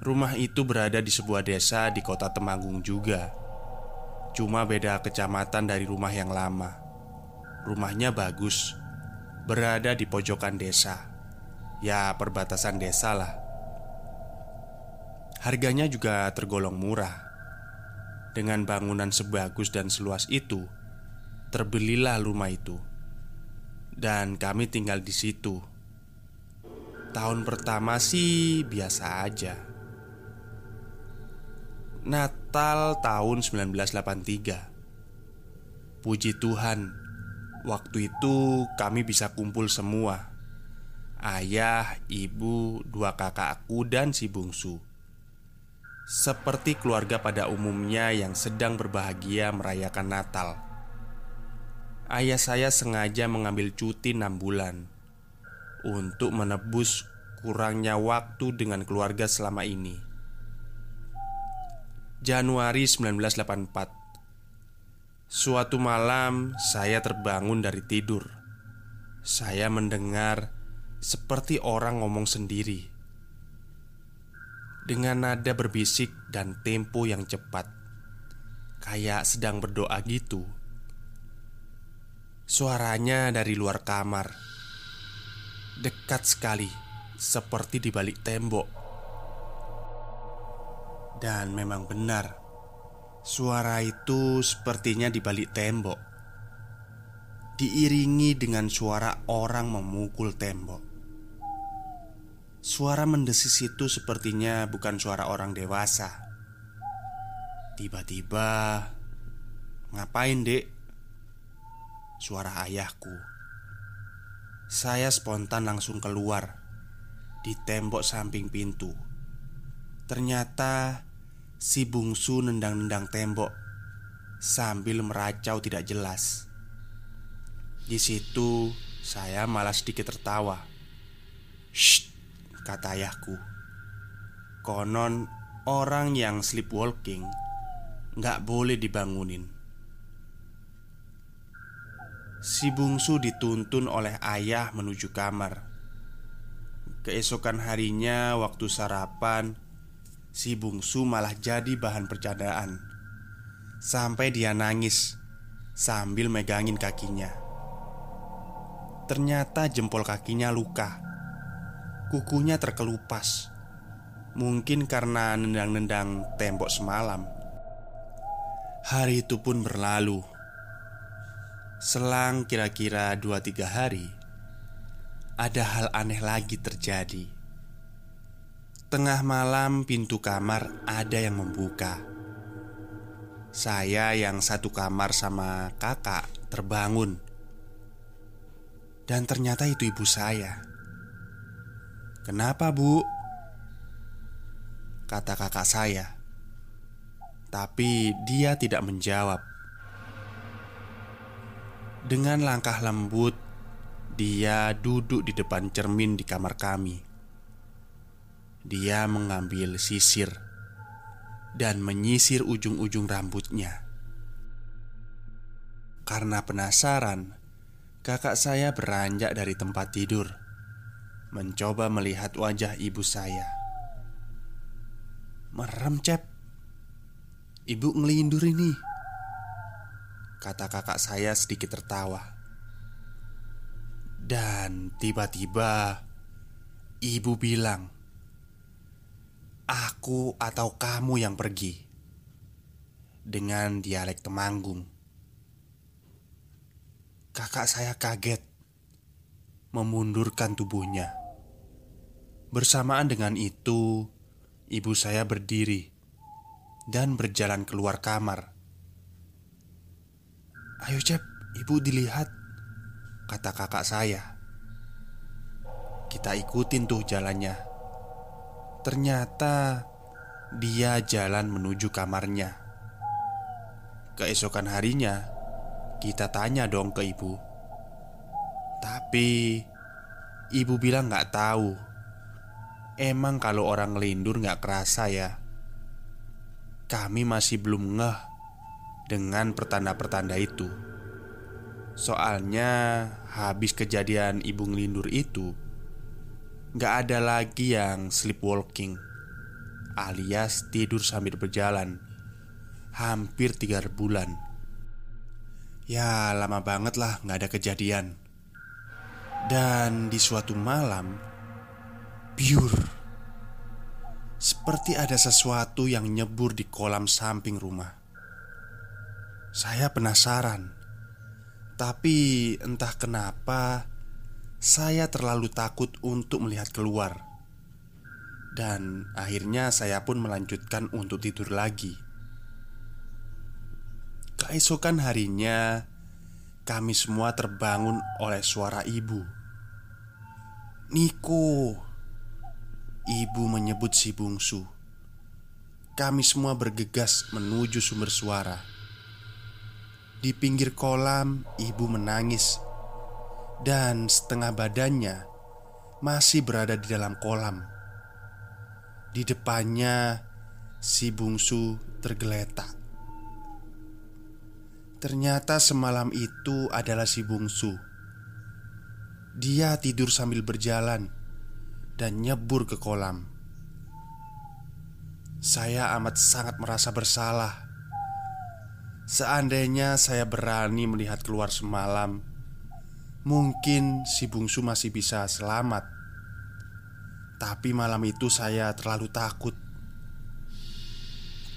Rumah itu berada di sebuah desa di kota Temanggung juga. Cuma beda kecamatan dari rumah yang lama. Rumahnya bagus, berada di pojokan desa. Ya, perbatasan desa lah. Harganya juga tergolong murah. Dengan bangunan sebagus dan seluas itu, terbelilah rumah itu. Dan kami tinggal di situ. Tahun pertama sih biasa aja. Natal tahun 1983 Puji Tuhan Waktu itu kami bisa kumpul semua. Ayah, ibu, dua kakak aku dan si bungsu. Seperti keluarga pada umumnya yang sedang berbahagia merayakan Natal. Ayah saya sengaja mengambil cuti 6 bulan Untuk menebus kurangnya waktu dengan keluarga selama ini Januari 1984 Suatu malam saya terbangun dari tidur. Saya mendengar seperti orang ngomong sendiri. Dengan nada berbisik dan tempo yang cepat Kayak sedang berdoa gitu. Suaranya dari luar kamar. Dekat sekali Seperti di balik tembok dan memang benar Suara itu sepertinya di balik tembok. Diiringi dengan suara orang memukul tembok. Suara mendesis itu sepertinya bukan suara orang dewasa. Tiba-tiba Ngapain dek? Suara ayahku. Saya spontan langsung keluar Di tembok samping pintu. Ternyata Si bungsu nendang-nendang tembok sambil meracau tidak jelas. Di situ saya malah sedikit tertawa. Shh, kata ayahku. Konon orang yang sleepwalking nggak boleh dibangunin. Si bungsu dituntun oleh ayah menuju kamar. Keesokan harinya, waktu sarapan, Si bungsu malah jadi bahan percandaan. Sampai dia nangis Sambil megangin kakinya. Ternyata jempol kakinya luka. Kukunya terkelupas. Mungkin karena nendang-nendang tembok semalam. Hari itu pun berlalu. Selang kira-kira 2-3 hari Ada hal aneh lagi terjadi Tengah malam pintu kamar ada yang membuka. Saya yang satu kamar sama kakak terbangun. Dan ternyata itu ibu saya. Kenapa bu? Kata kakak saya. Tapi dia tidak menjawab. Dengan langkah lembut Dia duduk di depan cermin di kamar kami dia mengambil sisir dan menyisir ujung-ujung rambutnya. Karena penasaran, kakak saya beranjak dari tempat tidur, mencoba melihat wajah ibu saya. Merem, Cep. Ibu ngelindur ini. Kata kakak saya sedikit tertawa. Dan tiba-tiba ibu bilang, Aku atau kamu yang pergi Dengan dialek Temanggung. Kakak saya kaget Memundurkan tubuhnya. Bersamaan dengan itu Ibu saya berdiri Dan berjalan keluar kamar. Ayo Cep, ibu dilihat Kata kakak saya. Kita ikutin tuh jalannya Ternyata dia jalan menuju kamarnya. Keesokan harinya, kita tanya dong ke ibu. Tapi ibu bilang nggak tahu. Emang kalau orang ngelindur nggak kerasa ya. Kami masih belum ngeh dengan pertanda-pertanda itu. Soalnya habis kejadian ibu ngelindur itu Gak ada lagi yang sleepwalking alias tidur sambil berjalan. Hampir tiga bulan. Ya lama banget lah nggak ada kejadian. Dan di suatu malam Pure Seperti ada sesuatu yang nyebur di kolam samping rumah. Saya penasaran. Tapi entah kenapa Saya terlalu takut untuk melihat keluar dan akhirnya saya pun melanjutkan untuk tidur lagi. Keesokan harinya, kami semua terbangun oleh suara ibu. Niko, ibu menyebut si bungsu. Kami semua bergegas menuju sumber suara. Di pinggir kolam, ibu menangis, dan setengah badannya masih berada di dalam kolam. Di depannya, si bungsu tergeletak. Ternyata semalam itu adalah si bungsu. Dia tidur sambil berjalan dan nyebur ke kolam. Saya amat sangat merasa bersalah. Seandainya saya berani melihat keluar semalam, mungkin si bungsu masih bisa selamat. Tapi malam itu saya terlalu takut.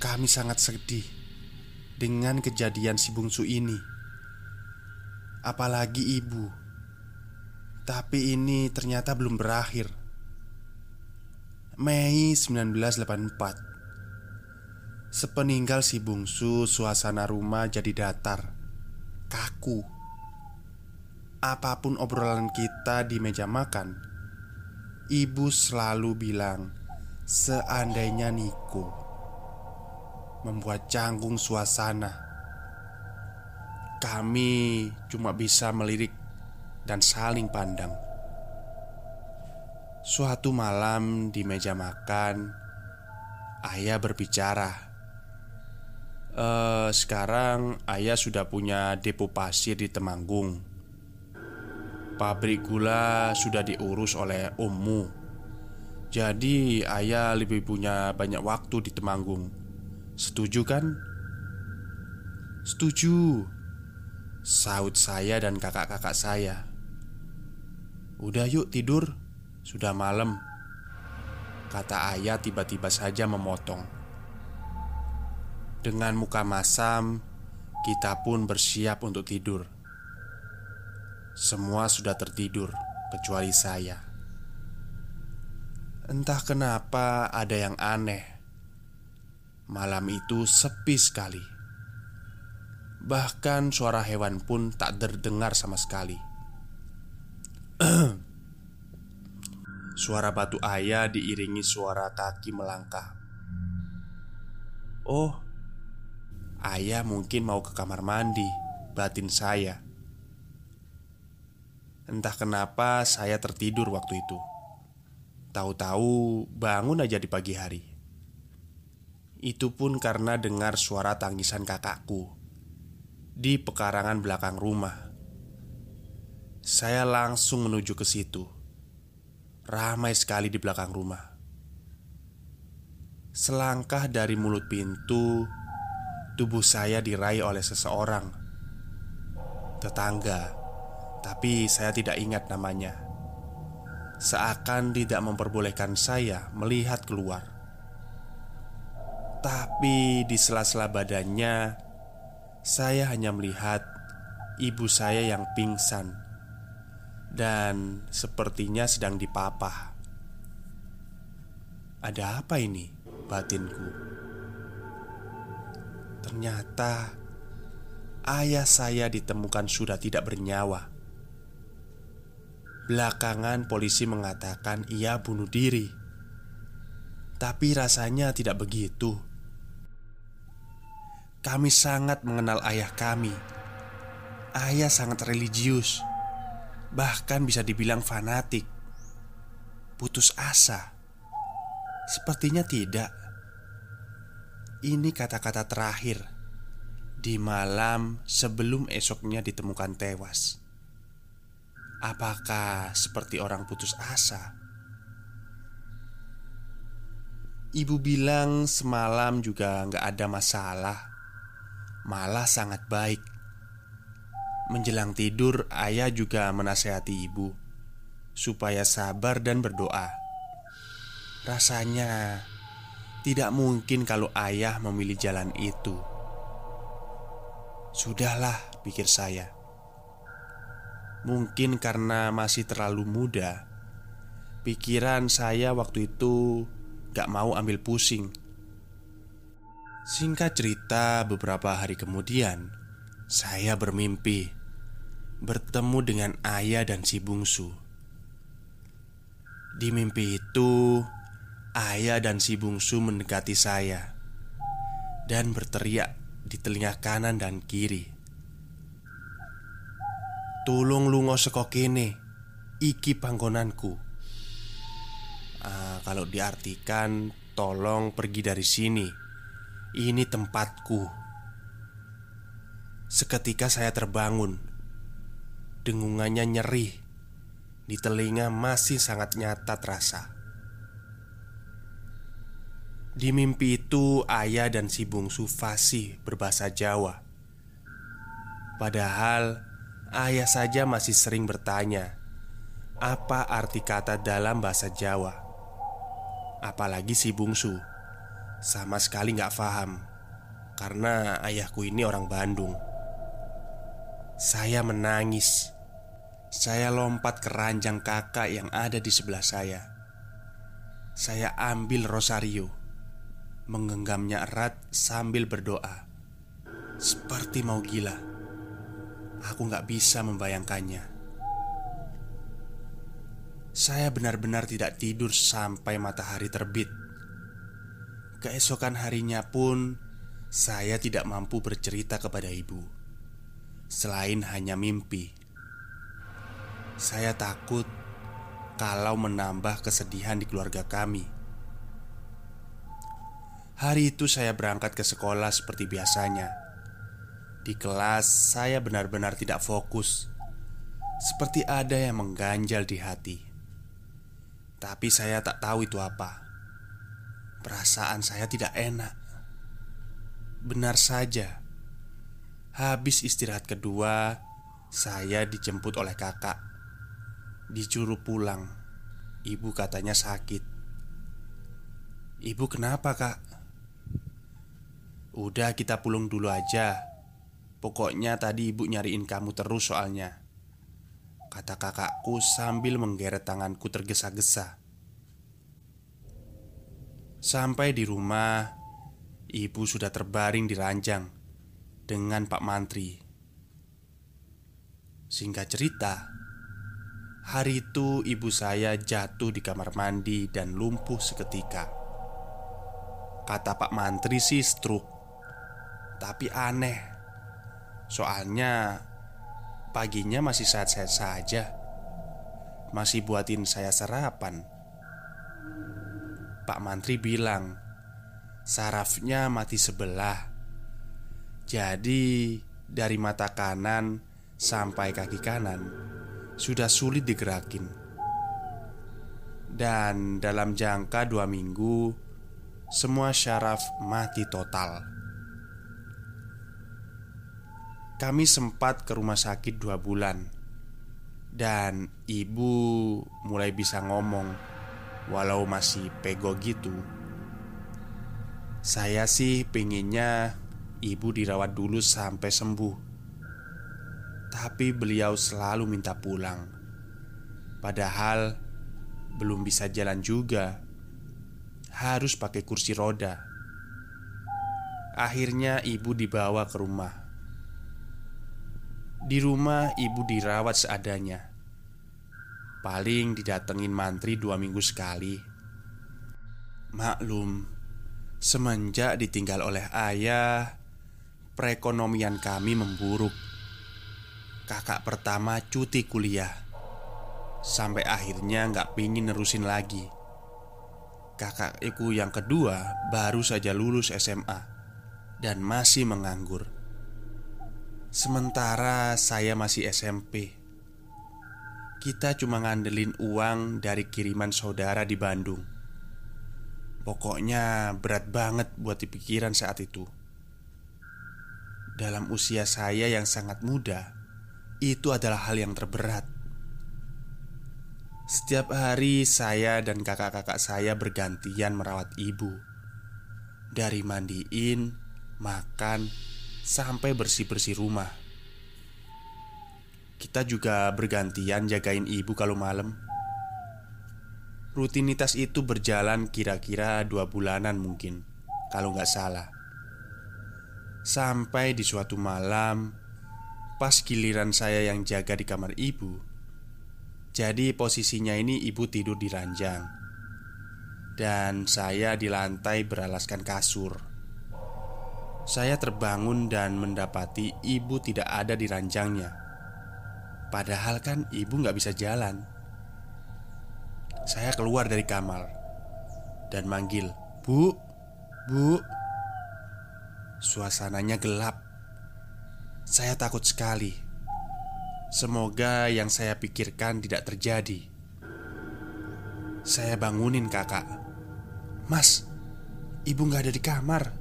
Kami sangat sedih dengan kejadian si bungsu ini. Apalagi ibu. Tapi ini ternyata belum berakhir. Mei 1984 Sepeninggal si bungsu, suasana rumah jadi datar, kaku. Apa pun obrolan kita di meja makan, Ibu selalu bilang Seandainya Niko Membuat canggung suasana Kami cuma bisa melirik Dan saling pandang. Suatu malam di meja makan Ayah berbicara e, Sekarang ayah sudah punya depo pasir di Temanggung Pabrik gula sudah diurus oleh ommu Jadi ayah lebih punya banyak waktu di Temanggung. Setuju kan? Setuju. Saut saya dan kakak-kakak saya. Udah yuk tidur. Sudah malam. Kata ayah tiba-tiba saja memotong. Dengan muka masam Kita pun bersiap untuk tidur semua sudah tertidur kecuali saya. Entah kenapa ada yang aneh. Malam itu sepi sekali. Bahkan suara hewan pun tak terdengar sama sekali. suara batu ayah diiringi suara kaki melangkah. Oh, ayah mungkin mau ke kamar mandi, batin saya. Entah kenapa saya tertidur waktu itu. Tahu-tahu bangun aja di pagi hari. Itu pun karena dengar suara tangisan kakakku di pekarangan belakang rumah. Saya langsung menuju ke situ. Ramai sekali di belakang rumah. Selangkah dari mulut pintu, tubuh saya diraih oleh seseorang. Tetangga tapi saya tidak ingat namanya. Seakan tidak memperbolehkan saya melihat keluar. Tapi di sela-sela badannya, saya hanya melihat ibu saya yang pingsan dan sepertinya sedang dipapah. Ada apa ini? Batinku. Ternyata ayah saya ditemukan sudah tidak bernyawa. Belakangan polisi mengatakan ia bunuh diri. Tapi rasanya tidak begitu. Kami sangat mengenal ayah kami. Ayah sangat religius. Bahkan bisa dibilang fanatik. Putus asa. Sepertinya tidak. Ini kata-kata terakhir Di malam sebelum esoknya ditemukan tewas Apakah seperti orang putus asa? Ibu bilang semalam juga nggak ada masalah Malah sangat baik Menjelang tidur, ayah juga menasehati ibu supaya sabar dan berdoa. Rasanya tidak mungkin kalau ayah memilih jalan itu. Sudahlah, pikir saya. Mungkin karena masih terlalu muda, pikiran saya waktu itu gak mau ambil pusing. Singkat cerita, beberapa hari kemudian saya bermimpi bertemu dengan ayah dan si bungsu. Di mimpi itu, ayah dan si bungsu mendekati saya dan berteriak di telinga kanan dan kiri. Tulung lungo seko kene, iki panggonanku. Uh, kalau diartikan, tolong pergi dari sini. Ini tempatku. Seketika saya terbangun. Dengungannya nyeri. Di telinga masih sangat nyata terasa. Di mimpi itu, ayah dan si bungsu fasih berbahasa Jawa. Padahal, ayah saja masih sering bertanya, "Apa arti kata dalam bahasa Jawa?" Apalagi si bungsu, sama sekali nggak paham karena ayahku ini orang Bandung. Saya menangis. Saya lompat ke ranjang kakak yang ada di sebelah saya. Saya ambil rosario menggenggamnya erat sambil berdoa Seperti mau gila Aku gak bisa membayangkannya. Saya benar-benar tidak tidur sampai matahari terbit. Keesokan harinya pun Saya tidak mampu bercerita kepada ibu. Selain hanya mimpi. Saya takut kalau menambah kesedihan di keluarga kami. Hari itu saya berangkat ke sekolah seperti biasanya. Di kelas, saya benar-benar tidak fokus, seperti ada yang mengganjal di hati. Tapi saya tak tahu itu apa. Perasaan saya tidak enak. Benar saja, habis istirahat kedua, saya dijemput oleh kakak. Dicuru pulang, ibu katanya sakit. Ibu, kenapa, Kak? Udah kita pulang dulu aja Pokoknya tadi ibu nyariin kamu terus soalnya. Kata kakakku sambil menggeret tanganku tergesa-gesa. Sampai di rumah Ibu sudah terbaring di ranjang Dengan Pak Mantri. Singkat cerita Hari itu ibu saya jatuh di kamar mandi dan lumpuh seketika. Kata Pak Mantri sih stroke tapi aneh Soalnya Paginya masih sehat-sehat saja. Masih buatin saya sarapan Pak Mantri bilang Sarafnya mati sebelah. Jadi Dari mata kanan Sampai kaki kanan Sudah sulit digerakin. Dan dalam jangka dua minggu Semua syaraf mati total kami sempat ke rumah sakit dua bulan. Dan ibu mulai bisa ngomong Walau masih pego gitu. Saya sih pengennya ibu dirawat dulu sampai sembuh. Tapi beliau selalu minta pulang. Padahal belum bisa jalan juga. Harus pakai kursi roda. Akhirnya ibu dibawa ke rumah di rumah ibu dirawat seadanya. Paling didatengin mantri dua minggu sekali. Maklum Semenjak ditinggal oleh ayah Perekonomian kami memburuk. Kakak pertama cuti kuliah. Sampai akhirnya nggak pingin nerusin lagi. Kakak Kakakku yang kedua baru saja lulus SMA Dan masih menganggur Sementara saya masih SMP Kita cuma ngandelin uang dari kiriman saudara di Bandung Pokoknya berat banget buat dipikiran saat itu. Dalam usia saya yang sangat muda, itu adalah hal yang terberat. Setiap hari saya dan kakak-kakak saya bergantian merawat ibu Dari mandiin, makan, sampai bersih-bersih rumah. Kita juga bergantian jagain ibu kalau malam. Rutinitas itu berjalan kira-kira dua bulanan mungkin Kalau nggak salah. Sampai di suatu malam Pas giliran saya yang jaga di kamar ibu jadi posisinya ini ibu tidur di ranjang Dan saya di lantai beralaskan kasur Saya terbangun dan mendapati ibu tidak ada di ranjangnya Padahal kan ibu nggak bisa jalan Saya keluar dari kamar Dan manggil Bu, Bu Suasananya gelap Saya takut sekali Semoga yang saya pikirkan tidak terjadi. Saya bangunin kakak. Mas, ibu nggak ada di kamar.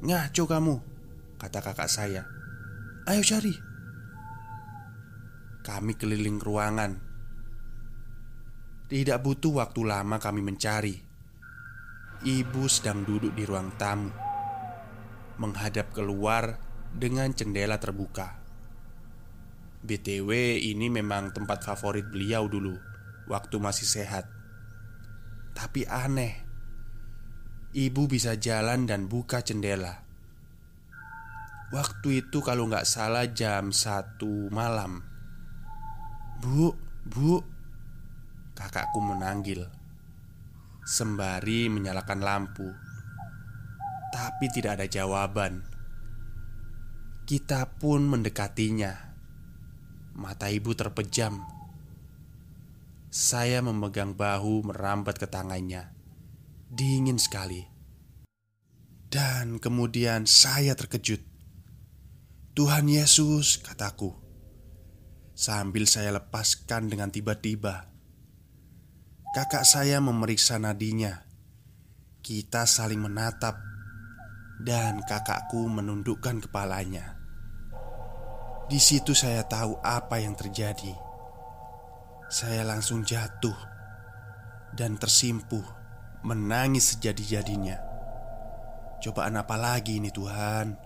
Ngaco kamu, kata kakak saya. Ayo cari. Kami keliling ruangan. Tidak butuh waktu lama kami mencari. Ibu sedang duduk di ruang tamu, menghadap keluar dengan jendela terbuka. BTW ini memang tempat favorit beliau dulu Waktu masih sehat Tapi aneh Ibu bisa jalan dan buka jendela. Waktu itu kalau nggak salah jam satu malam. Bu, bu. Kakakku menanggil. Sembari menyalakan lampu. Tapi tidak ada jawaban. Kita pun mendekatinya. Mata ibu terpejam. Saya memegang bahu merambat ke tangannya. Dingin sekali. Dan kemudian saya terkejut. Tuhan Yesus, kataku. Sambil saya lepaskan dengan tiba-tiba. Kakak saya memeriksa nadinya. Kita saling menatap dan kakakku menundukkan kepalanya. Di situ saya tahu apa yang terjadi. Saya langsung jatuh dan tersimpuh, menangis sejadi-jadinya. Cobaan apa lagi ini, Tuhan?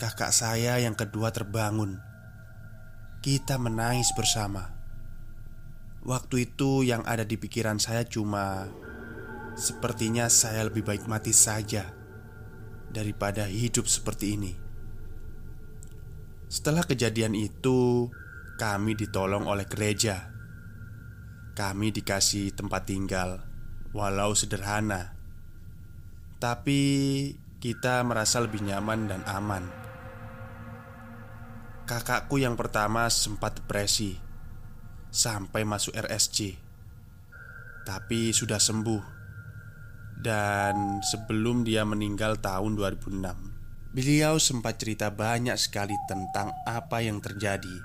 Kakak saya yang kedua terbangun. Kita menangis bersama. Waktu itu yang ada di pikiran saya cuma Sepertinya saya lebih baik mati saja Daripada hidup seperti ini setelah kejadian itu, kami ditolong oleh gereja. Kami dikasih tempat tinggal, walau sederhana, tapi kita merasa lebih nyaman dan aman. Kakakku yang pertama sempat depresi sampai masuk RSC, tapi sudah sembuh. Dan sebelum dia meninggal tahun 2006 Beliau sempat cerita banyak sekali tentang apa yang terjadi.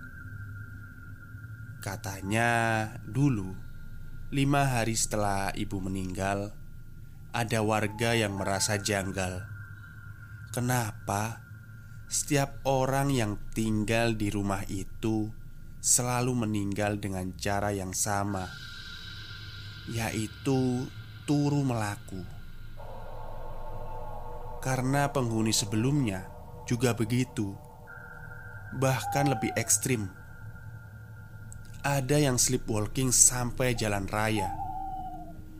Katanya, dulu lima hari setelah ibu meninggal, ada warga yang merasa janggal. Kenapa setiap orang yang tinggal di rumah itu selalu meninggal dengan cara yang sama, yaitu turu melaku? Karena penghuni sebelumnya juga begitu Bahkan lebih ekstrim Ada yang sleepwalking sampai jalan raya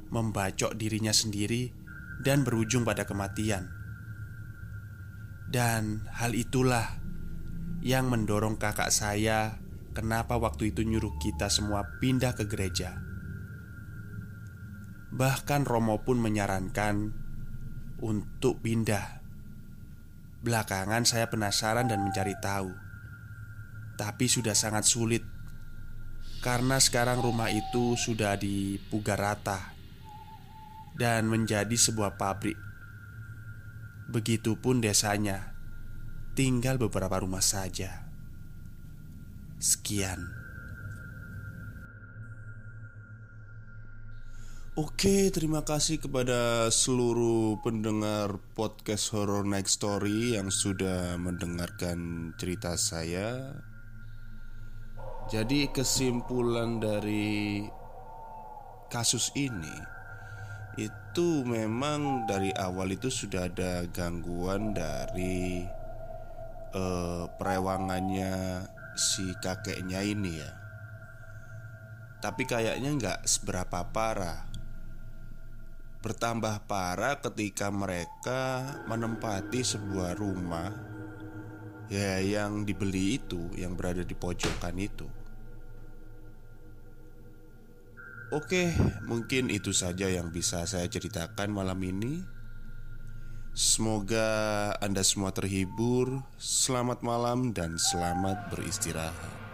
Membacok dirinya sendiri Dan berujung pada kematian Dan hal itulah Yang mendorong kakak saya Kenapa waktu itu nyuruh kita semua pindah ke gereja Bahkan Romo pun menyarankan untuk pindah. Belakangan saya penasaran dan mencari tahu, tapi sudah sangat sulit karena sekarang rumah itu sudah dipugar rata dan menjadi sebuah pabrik. Begitupun desanya, tinggal beberapa rumah saja. Sekian. Oke, terima kasih kepada seluruh pendengar podcast Horror Night Story yang sudah mendengarkan cerita saya. Jadi, kesimpulan dari kasus ini itu memang dari awal itu sudah ada gangguan dari uh, perewangannya si kakeknya ini ya. Tapi kayaknya nggak seberapa parah bertambah parah ketika mereka menempati sebuah rumah ya yang dibeli itu yang berada di pojokan itu. Oke, mungkin itu saja yang bisa saya ceritakan malam ini. Semoga Anda semua terhibur. Selamat malam dan selamat beristirahat.